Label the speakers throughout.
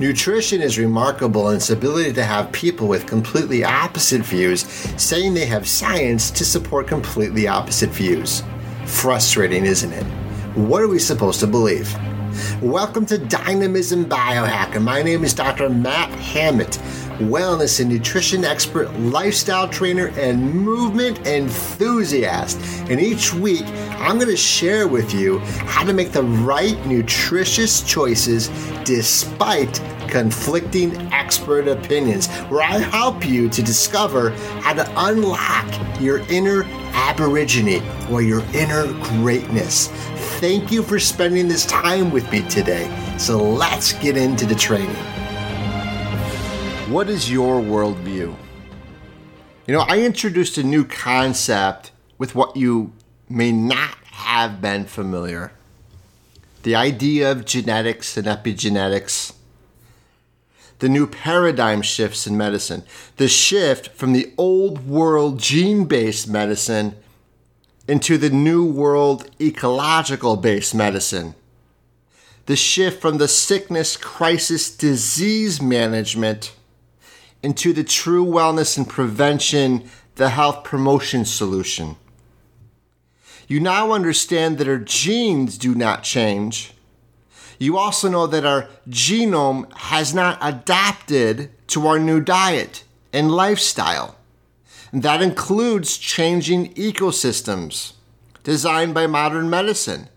Speaker 1: Nutrition is remarkable in its ability to have people with completely opposite views saying they have science to support completely opposite views. Frustrating, isn't it? What are we supposed to believe? Welcome to Dynamism Biohacker. My name is Dr. Matt Hammett, wellness and nutrition expert, lifestyle trainer, and movement enthusiast. And each week, I'm going to share with you how to make the right nutritious choices despite conflicting expert opinions, where I help you to discover how to unlock your inner aborigine or your inner greatness thank you for spending this time with me today. So let's get into the training. What is your worldview? You know, I introduced a new concept with what you may not have been familiar the idea of genetics and epigenetics, the new paradigm shifts in medicine, the shift from the old world gene based medicine into the new world ecological based medicine. The shift from the sickness, crisis, disease management into the true wellness and prevention, the health promotion solution. You now understand that our genes do not change. You also know that our genome has not adapted to our new diet and lifestyle. That includes changing ecosystems designed by modern medicine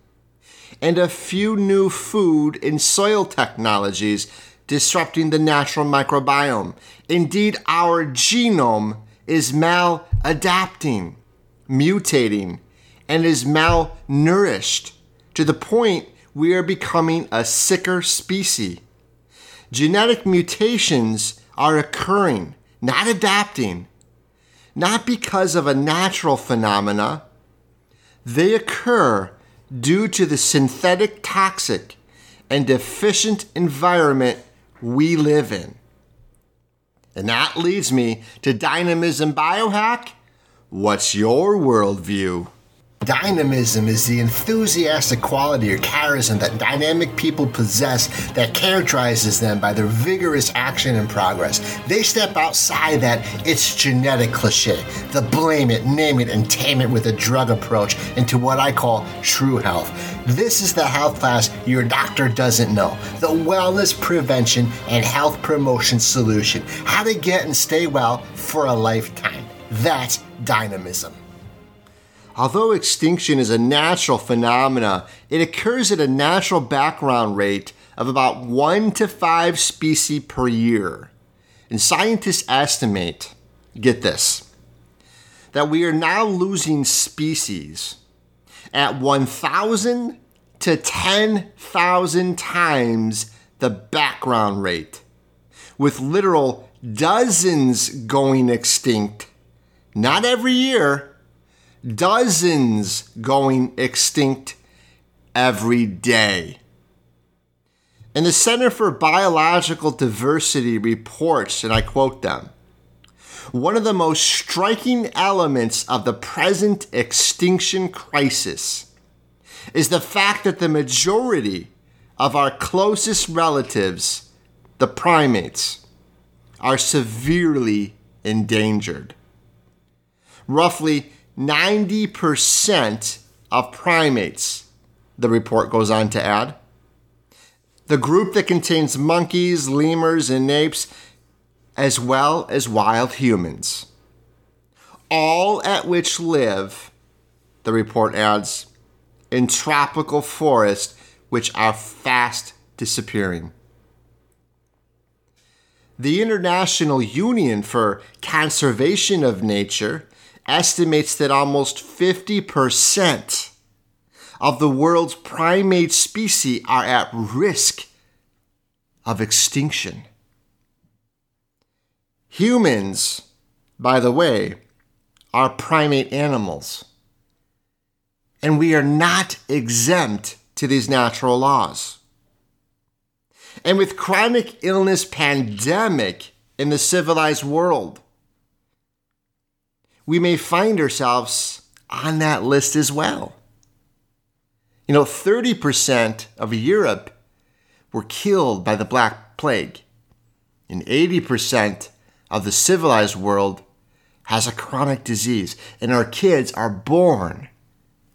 Speaker 1: and a few new food and soil technologies disrupting the natural microbiome. Indeed, our genome is maladapting, mutating, and is malnourished to the point we are becoming a sicker species. Genetic mutations are occurring, not adapting, not because of a natural phenomena. They occur due to the synthetic toxic and deficient environment we live in. And that leads me to Dynamism Biohack. What's your worldview? Dynamism is the enthusiastic quality or charism that dynamic people possess that characterizes them by their vigorous action and progress. They step outside that it's genetic cliche, the blame it, name it, and tame it with a drug approach into what I call true health. This is the health class your doctor doesn't know the wellness prevention and health promotion solution. How to get and stay well for a lifetime. That's dynamism. Although extinction is a natural phenomena, it occurs at a natural background rate of about 1 to 5 species per year. And scientists estimate, get this, that we are now losing species at 1,000 to 10,000 times the background rate, with literal dozens going extinct, not every year dozens going extinct every day. And the Center for Biological Diversity reports, and I quote them one of the most striking elements of the present extinction crisis is the fact that the majority of our closest relatives, the primates, are severely endangered. Roughly 90% of primates, the report goes on to add. The group that contains monkeys, lemurs, and apes, as well as wild humans, all at which live, the report adds, in tropical forests which are fast disappearing. The International Union for Conservation of Nature estimates that almost 50% of the world's primate species are at risk of extinction. Humans, by the way, are primate animals. And we are not exempt to these natural laws. And with chronic illness pandemic in the civilized world, we may find ourselves on that list as well. You know, 30% of Europe were killed by the Black plague. And 80% of the civilized world has a chronic disease. And our kids are born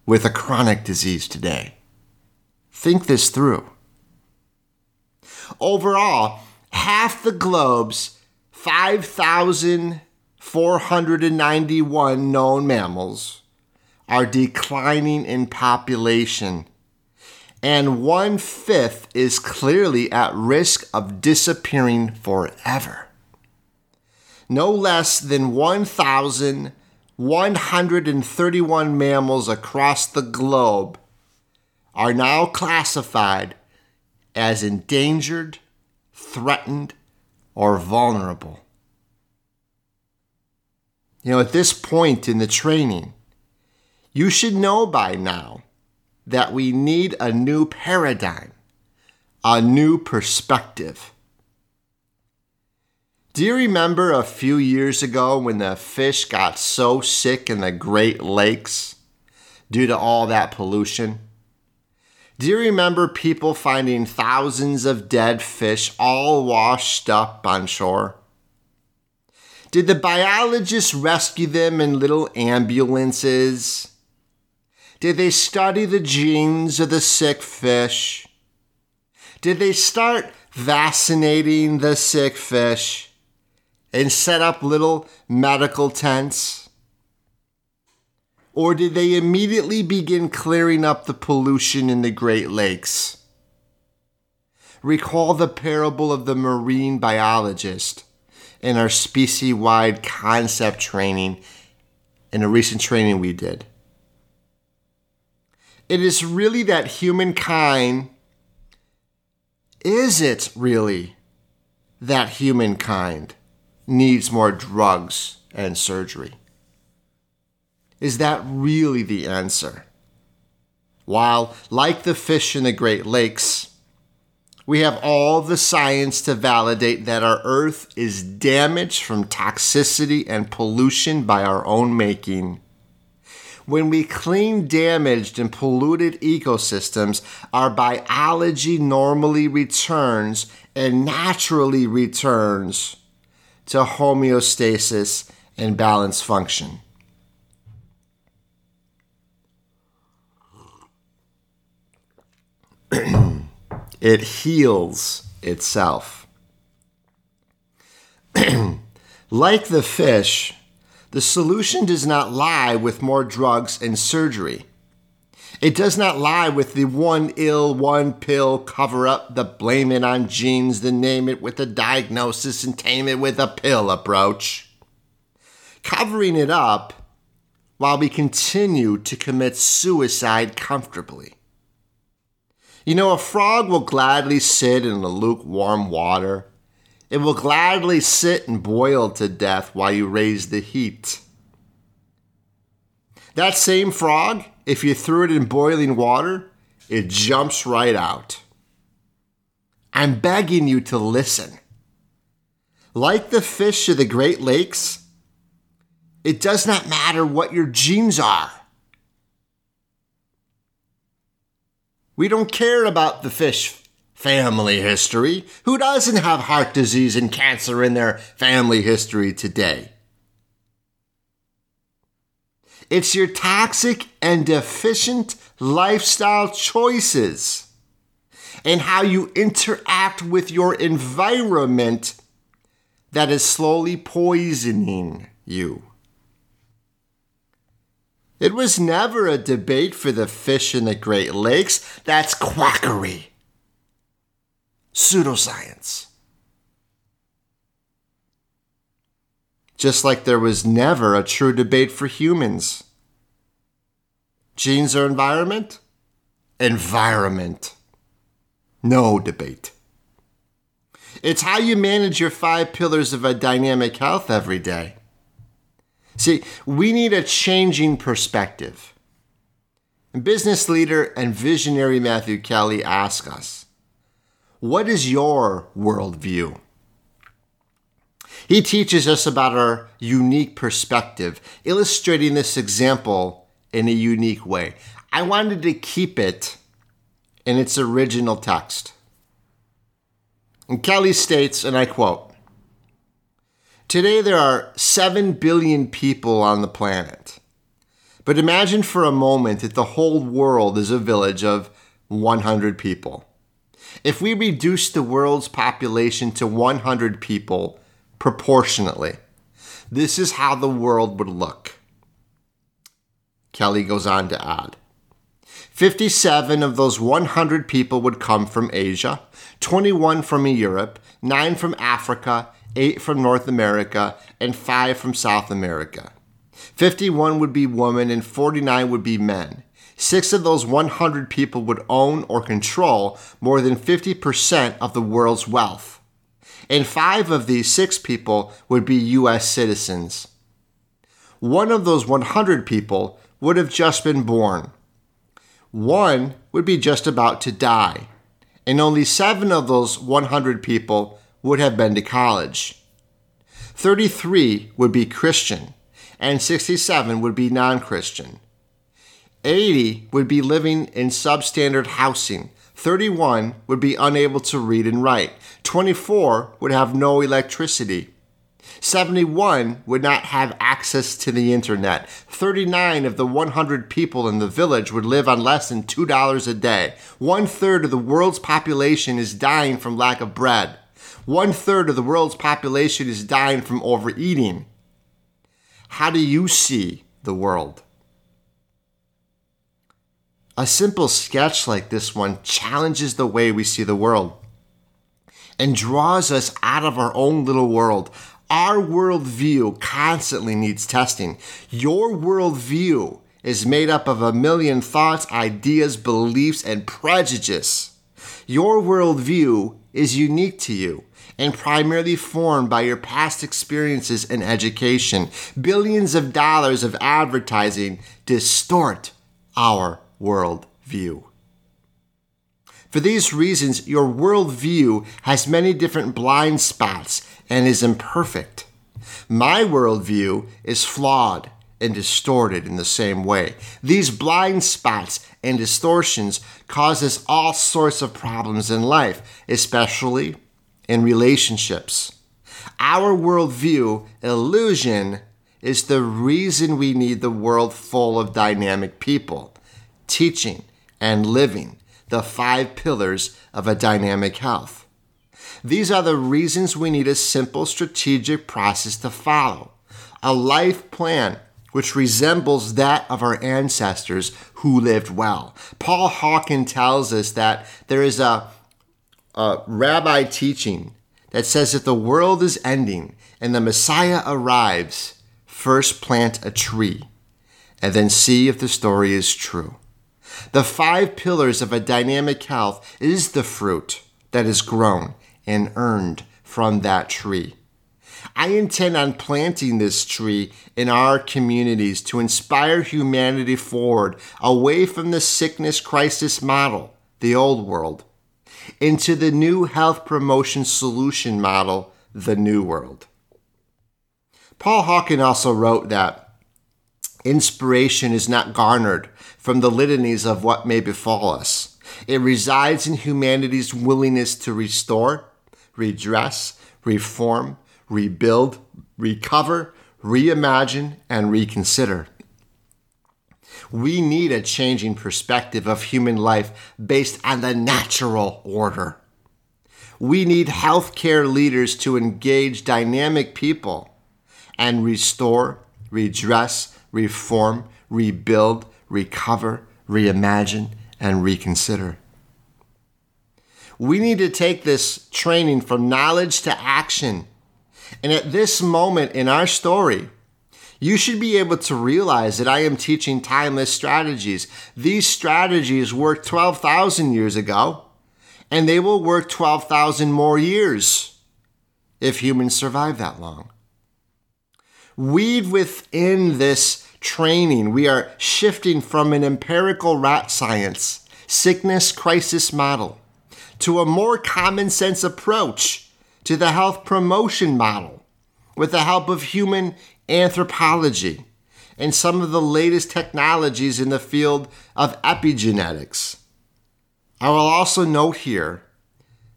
Speaker 1: with a chronic disease today. Think this through. Overall, half the globe's 5,491 known mammals are declining in population, and one fifth is clearly at risk of disappearing forever. No less than 1,131 mammals across the globe are now classified as endangered, threatened, or vulnerable. You know, at this point in the training, you should know by now that we need a new paradigm, a new perspective. Do you remember a few years ago when the fish got so sick in the Great Lakes due to all that pollution? Do you remember people finding thousands of dead fish all washed up on shore? Did the biologists rescue them in little ambulances? Did they study the genes of the sick fish? Did they start vaccinating the sick fish and set up little medical tents? Or did they immediately begin clearing up the pollution in the Great Lakes? Recall the parable of the marine biologist in our species wide concept training in a recent training we did. It is really that humankind, is it really that humankind needs more drugs and surgery? Is that really the answer? While, like the fish in the Great Lakes, we have all the science to validate that our Earth is damaged from toxicity and pollution by our own making. When we clean damaged and polluted ecosystems, our biology normally returns and naturally returns to homeostasis and balance function. It heals itself. like the fish, the solution does not lie with more drugs and surgery. It does not lie with the one ill, one pill cover up, the blame it on genes, the name it with a diagnosis and tame it with a pill approach. Covering it up while we continue to commit suicide comfortably. You know, a frog will gladly sit in the lukewarm water. It will gladly sit and boil to death while you raise the heat. That same frog, if you threw it in boiling water, it jumps right out. I'm begging you to listen. Like the fish of the Great Lakes, it does not matter what your genes are. We don't care about the fish family history. Who doesn't have heart disease and cancer in their family history today? It's your toxic and deficient lifestyle choices and how you interact with your environment that is slowly poisoning you. It was never a debate for the fish in the Great Lakes. That's quackery. Pseudoscience. Just like there was never a true debate for humans. Genes or environment? Environment. No debate. It's how you manage your five pillars of a dynamic health every day. See, we need a changing perspective. And business leader and visionary Matthew Kelly asks us, What is your worldview? He teaches us about our unique perspective, illustrating this example in a unique way. I wanted to keep it in its original text. And Kelly states, and I quote Today there are 7 billion people on the planet. But imagine for a moment that the whole world is a village of 100 people. If we reduce the world's population to 100 people proportionately, this is how the world would look. Kelly goes on to add 57 of those 100 people would come from Asia, 21 from Europe, 9 from Africa, 8 from North America, and 5 from South America. 51 would be women and 49 would be men. Six of those 100 people would own or control more than 50% of the world's wealth. And five of these six people would be U.S. citizens. One of those 100 people would have just been born. One would be just about to die. And only seven of those 100 people would have been to college. 33 would be Christian, and 67 would be non Christian. 80 would be living in substandard housing. 31 would be unable to read and write. 24 would have no electricity. 71 would not have access to the internet. 39 of the 100 people in the village would live on less than $2 a day. One third of the world's population is dying from lack of bread. One third of the world's population is dying from overeating. How do you see the world? A simple sketch like this one challenges the way we see the world and draws us out of our own little world. Our worldview constantly needs testing. Your worldview is made up of a million thoughts, ideas, beliefs, and prejudices. Your worldview is unique to you and primarily formed by your past experiences and education. Billions of dollars of advertising distort our worldview. For these reasons, your worldview has many different blind spots and is imperfect. My worldview is flawed and distorted in the same way. These blind spots and distortions cause us all sorts of problems in life, especially in relationships. Our worldview illusion is the reason we need the world full of dynamic people teaching, and living, the five pillars of a dynamic health. These are the reasons we need a simple strategic process to follow, a life plan which resembles that of our ancestors who lived well. Paul Hawken tells us that there is a, a rabbi teaching that says that the world is ending and the Messiah arrives, first plant a tree and then see if the story is true. The five pillars of a dynamic health is the fruit that is grown and earned from that tree. I intend on planting this tree in our communities to inspire humanity forward away from the sickness crisis model, the old world, into the new health promotion solution model, the new world. Paul Hawken also wrote that inspiration is not garnered from the litanies of what may befall us. It resides in humanity's willingness to restore, redress, reform, rebuild, recover, reimagine, and reconsider. We need a changing perspective of human life based on the natural order. We need healthcare leaders to engage dynamic people and restore, redress, reform, rebuild, recover, reimagine, and reconsider. We need to take this training from knowledge to action. And at this moment in our story, you should be able to realize that I am teaching timeless strategies. These strategies worked 12,000 years ago, and they will work 12,000 more years if humans survive that long. Weave within this training, we are shifting from an empirical rat science, sickness crisis model, to a more common sense approach to the health promotion model with the help of human anthropology and some of the latest technologies in the field of epigenetics. I will also note here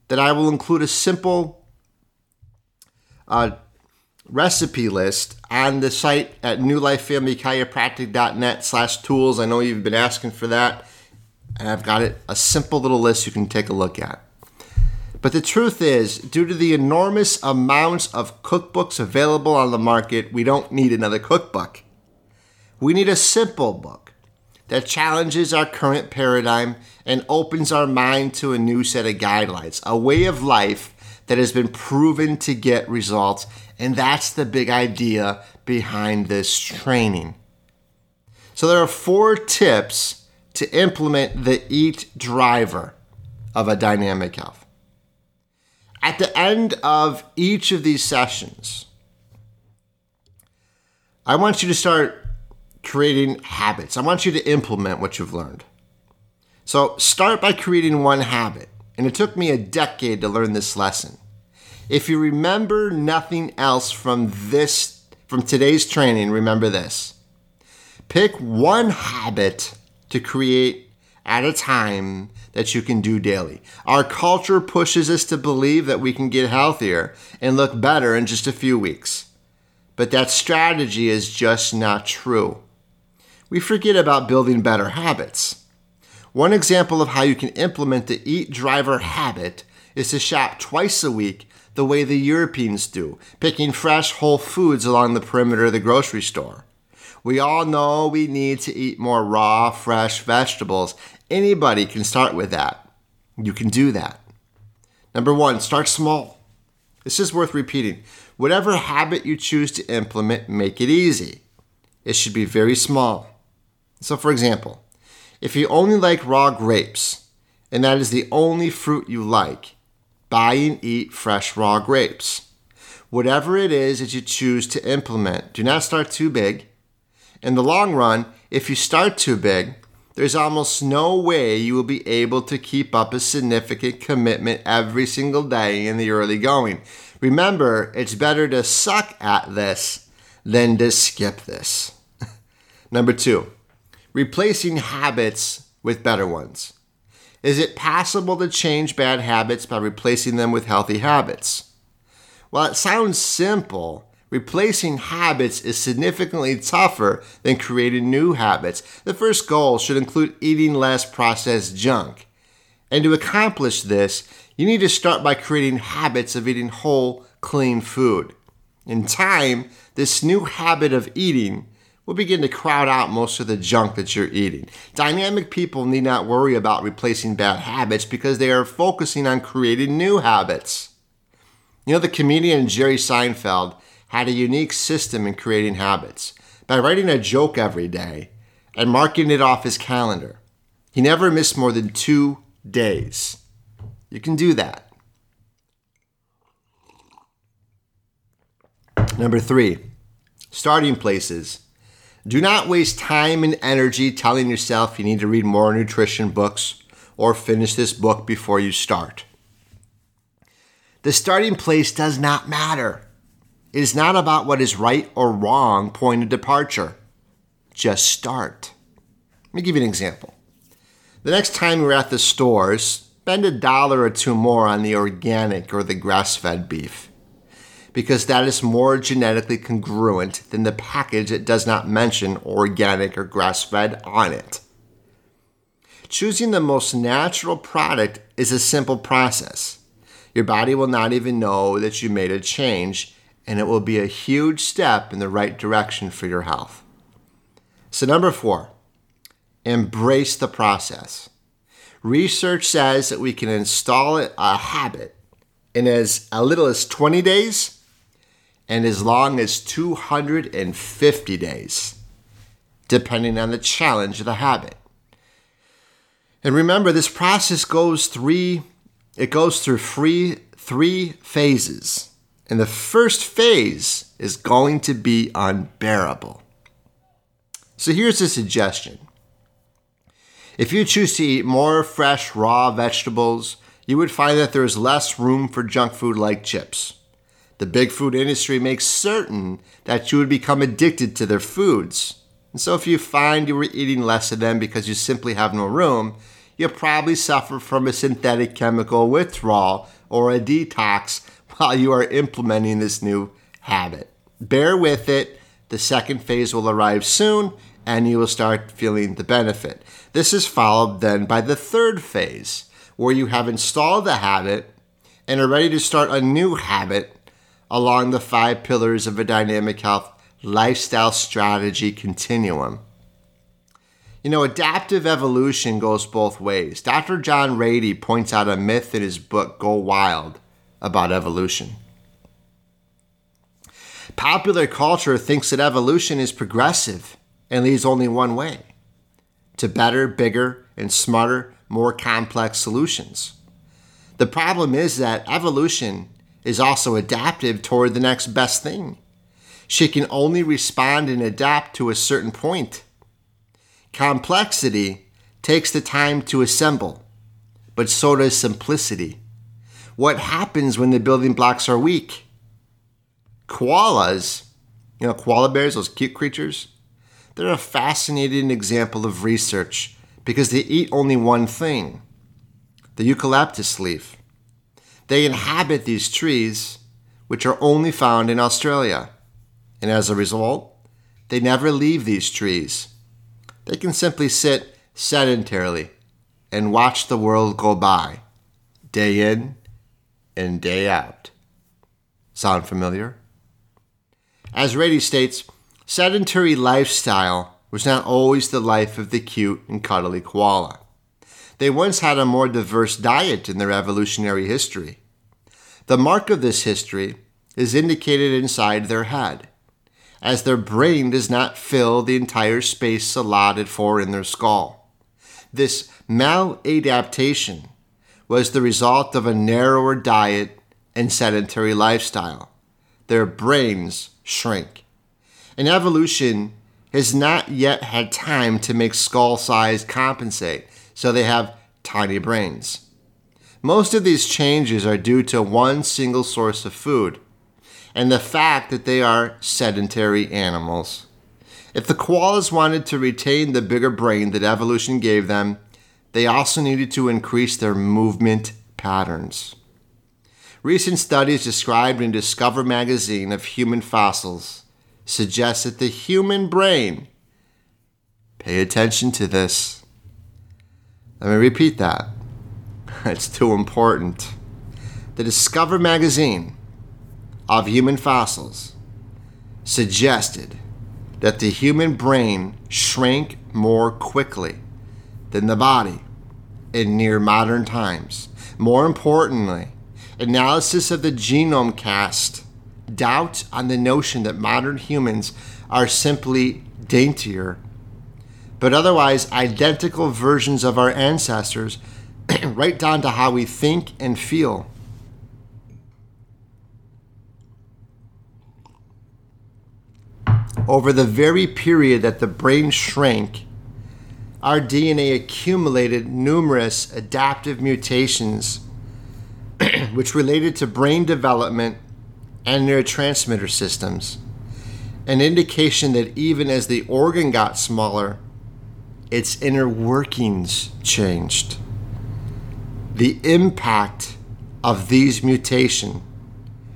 Speaker 1: that I will include a simple uh, recipe list on the site at newlifefamilychiropractic.net slash tools. I know you've been asking for that, and I've got it a simple little list you can take a look at. But the truth is, due to the enormous amounts of cookbooks available on the market, we don't need another cookbook. We need a simple book that challenges our current paradigm and opens our mind to a new set of guidelines, a way of life that has been proven to get results. And that's the big idea behind this training. So, there are four tips to implement the EAT driver of a dynamic health. At the end of each of these sessions, I want you to start creating habits. I want you to implement what you've learned. So start by creating one habit. And it took me a decade to learn this lesson. If you remember nothing else from this from today's training, remember this. Pick one habit to create at a time that you can do daily. Our culture pushes us to believe that we can get healthier and look better in just a few weeks. But that strategy is just not true we forget about building better habits. One example of how you can implement the Eat Driver habit is to shop twice a week the way the Europeans do, picking fresh whole foods along the perimeter of the grocery store. We all know we need to eat more raw, fresh vegetables. Anybody can start with that. You can do that. Number one, start small. This is worth repeating. Whatever habit you choose to implement, make it easy. It should be very small. So, for example, if you only like raw grapes, and that is the only fruit you like, buy and eat fresh raw grapes. Whatever it is that you choose to implement, do not start too big. In the long run, if you start too big, there's almost no way you will be able to keep up a significant commitment every single day in the early going. Remember, it's better to suck at this than to skip this. Number two, replacing habits with better ones. Is it possible to change bad habits by replacing them with healthy habits? While it sounds simple, replacing habits is significantly tougher than creating new habits. The first goal should include eating less processed junk. And to accomplish this, you need to start by creating habits of eating whole, clean food. In time, this new habit of eating will begin to crowd out most of the junk that you're eating. Dynamic people need not worry about replacing bad habits because they are focusing on creating new habits. You know, the comedian Jerry Seinfeld had a unique system in creating habits by writing a joke every day and marking it off his calendar. He never missed more than two days. You can do that. Number three, starting places. Do not waste time and energy telling yourself you need to read more nutrition books or finish this book before you start. The starting place does not matter. It is not about what is right or wrong point of departure. Just start. Let me give you an example. The next time you're at the stores, spend a dollar or two more on the organic or the grass fed beef because that is more genetically congruent than the package that does not mention organic or grass fed on it. Choosing the most natural product is a simple process. Your body will not even know that you made a change, and it will be a huge step in the right direction for your health. So, number four, embrace the process. Research says that we can install a habit in as little as 20 days and as long as 250 days, depending on the challenge of the habit. And remember, this process goes three, it goes through three, three phases. And the first phase is going to be unbearable. So here's a suggestion. If you choose to eat more fresh, raw vegetables, you would find that there is less room for junk food like chips. The big food industry makes certain that you would become addicted to their foods. And so, if you find you were eating less of them because you simply have no room, you'll probably suffer from a synthetic chemical withdrawal or a detox while you are implementing this new habit. Bear with it. The second phase will arrive soon and you will start feeling the benefit. This is followed then by the third phase, where you have installed the habit and are ready to start a new habit along the five pillars of a dynamic health lifestyle strategy continuum. You know, adaptive evolution goes both ways. Dr. John Ratey points out a myth in his book Go Wild about evolution. Popular culture thinks that evolution is progressive and leads only one way to better, bigger, and smarter, more complex solutions. The problem is that evolution is also adaptive toward the next best thing. She can only respond and adapt to a certain point. Complexity takes the time to assemble, but so does simplicity. What happens when the building blocks are weak? Koalas, you know, koala bears, those cute creatures, they're a fascinating example of research because they eat only one thing the eucalyptus leaf. They inhabit these trees, which are only found in Australia. And as a result, they never leave these trees. They can simply sit sedentarily and watch the world go by, day in and day out. Sound familiar? As Ratey states, sedentary lifestyle was not always the life of the cute and cuddly koala. They once had a more diverse diet in their evolutionary history. The mark of this history is indicated inside their head as their brain does not fill the entire space allotted for in their skull. This maladaptation was the result of a narrower diet and sedentary lifestyle. Their brains shrink. And evolution has not yet had time to make skull size compensate, so they have tiny brains. Most of these changes are due to one single source of food and the fact that they are sedentary animals. If the koalas wanted to retain the bigger brain that evolution gave them, they also needed to increase their movement patterns. Recent studies described in Discover magazine of human fossils suggest that the human brain, pay attention to this. Let me repeat that. It's too important. The Discover magazine of human fossils suggested that the human brain shrank more quickly than the body in near modern times. More importantly, analysis of the genome cast doubt on the notion that modern humans are simply daintier, but otherwise identical versions of our ancestors, right down to how we think and feel. over the very period that the brain shrank, our DNA accumulated numerous adaptive mutations which related to brain development and neurotransmitter systems, an indication that even as the organ got smaller, its inner workings changed. The impact of these mutations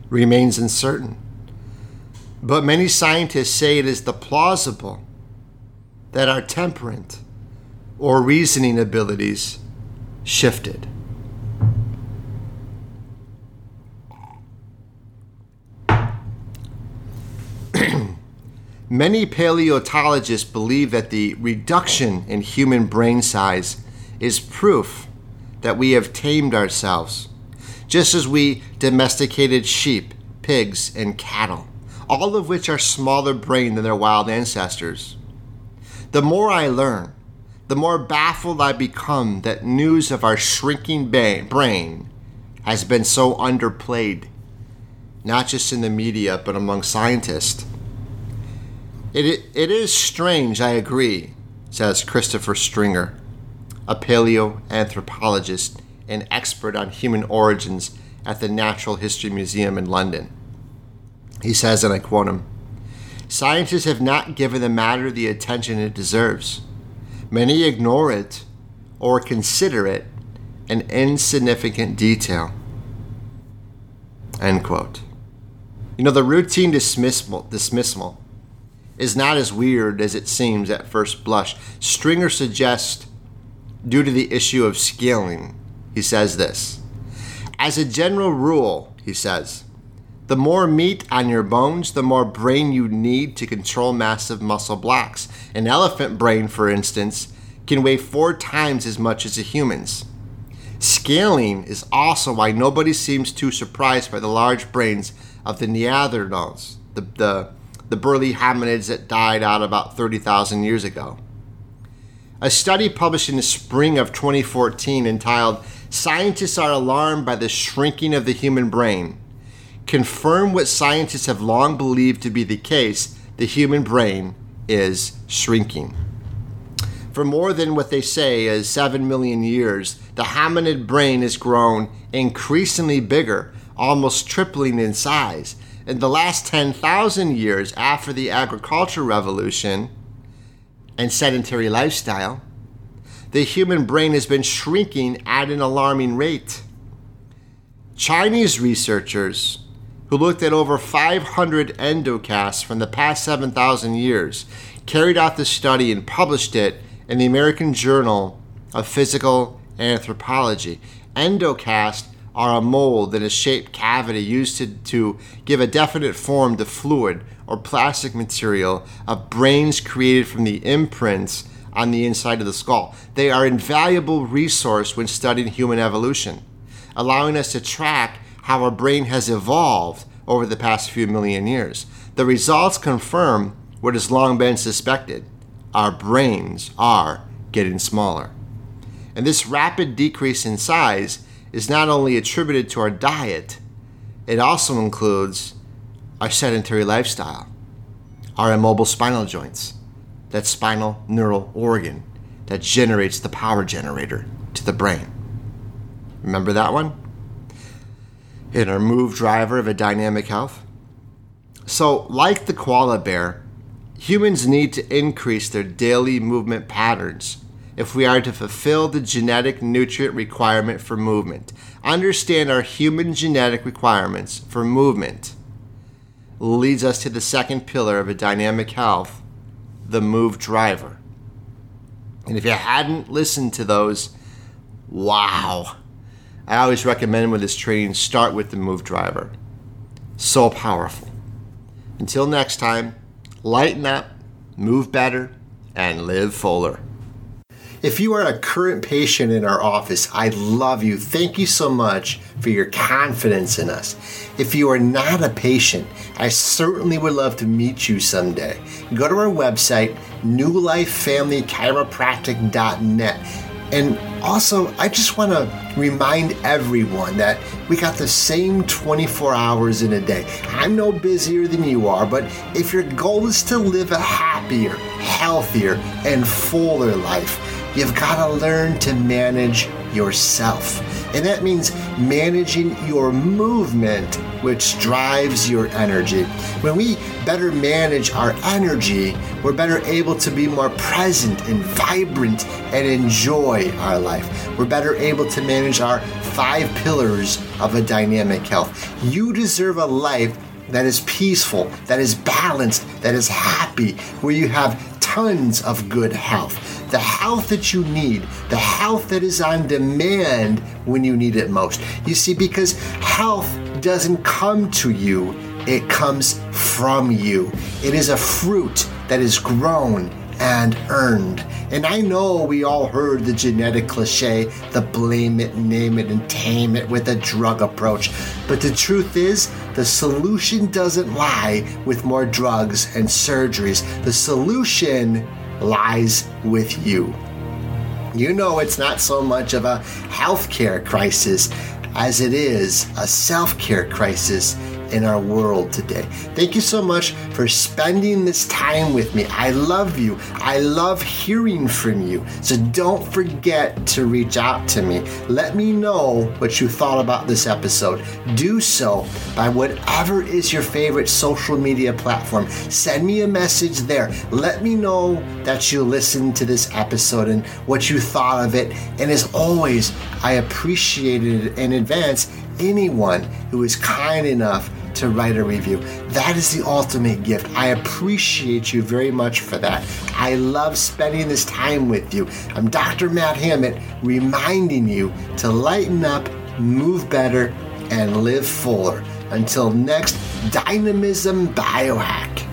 Speaker 1: remains uncertain. But many scientists say it is the plausible that our temperament or reasoning abilities shifted. Many paleontologists believe that the reduction in human brain size is proof that we have tamed ourselves, just as we domesticated sheep, pigs, and cattle all of which are smaller brain than their wild ancestors. The more I learn, the more baffled I become that news of our shrinking ba- brain has been so underplayed, not just in the media, but among scientists. It, it, it is strange, I agree, says Christopher Stringer, a paleoanthropologist and expert on human origins at the Natural History Museum in London. He says, and I quote him Scientists have not given the matter the attention it deserves. Many ignore it or consider it an insignificant detail. End quote. You know, the routine dismissal, dismissal is not as weird as it seems at first blush. Stringer suggests, due to the issue of scaling, he says this. As a general rule, he says, the more meat on your bones, the more brain you need to control massive muscle blocks. An elephant brain, for instance, can weigh four times as much as a human's. Scaling is also why nobody seems too surprised by the large brains of the Neanderthals, the, the, the burly hominids that died out about 30,000 years ago. A study published in the spring of 2014 entitled Scientists Are Alarmed by the Shrinking of the Human Brain confirm what scientists have long believed to be the case the human brain is shrinking. For more than what they say is 7 million years, the hominid brain has grown increasingly bigger, almost tripling in size. In the last 10,000 years after the agricultural revolution and sedentary lifestyle, the human brain has been shrinking at an alarming rate. Chinese researchers who looked at over 500 endocasts from the past 7,000 years, carried out the study and published it in the American Journal of Physical Anthropology. Endocasts are a mold in a shaped cavity used to, to give a definite form to fluid or plastic material of brains created from the imprints on the inside of the skull. They are invaluable resource when studying human evolution, allowing us to track how our brain has evolved over the past few million years. The results confirm what has long been suspected our brains are getting smaller. And this rapid decrease in size is not only attributed to our diet, it also includes our sedentary lifestyle, our immobile spinal joints, that spinal neural organ that generates the power generator to the brain. Remember that one? In our move driver of a dynamic health. So, like the koala bear, humans need to increase their daily movement patterns if we are to fulfill the genetic nutrient requirement for movement. Understand our human genetic requirements for movement leads us to the second pillar of a dynamic health, the move driver. And if you hadn't listened to those, wow I always recommend with this training start with the move driver. So powerful. Until next time, lighten up, move better, and live fuller. If you are a current patient in our office, I love you. Thank you so much for your confidence in us. If you are not a patient, I certainly would love to meet you someday. Go to our website, newlifefamilychiropractic.net and also, I just want to remind everyone that we got the same 24 hours in a day. I'm no busier than you are, but if your goal is to live a happier, healthier, and fuller life, you've got to learn to manage yourself. And that means managing your movement, which drives your energy. When we better manage our energy, we're better able to be more present and vibrant and enjoy our life. We're better able to manage our five pillars of a dynamic health. You deserve a life that is peaceful, that is balanced, that is happy, where you have tons of good health the health that you need, the health that is on demand when you need it most. You see, because health doesn't come to you, it comes from you. It is a fruit that is grown and earned. And I know we all heard the genetic cliche, the blame it, name it, and tame it with a drug approach. But the truth is, the solution doesn't lie with more drugs and surgeries. The solution lies with you. You know, it's not so much of a healthcare crisis as it is a self care crisis in our world today. Thank you so much for spending this time with me. I love you. I love hearing from you. So don't forget to reach out to me. Let me know what you thought about this episode. Do so by whatever is your favorite social media platform. Send me a message there. Let me know that you listened to this episode and what you thought of it. And as always, I appreciate it in advance anyone who is kind enough to write a review. That is the ultimate gift. I appreciate you very much for that. I love spending this time with you. I'm Dr. Matt Hammett reminding you to lighten up, move better, and live fuller. Until next Dynamism Biohack.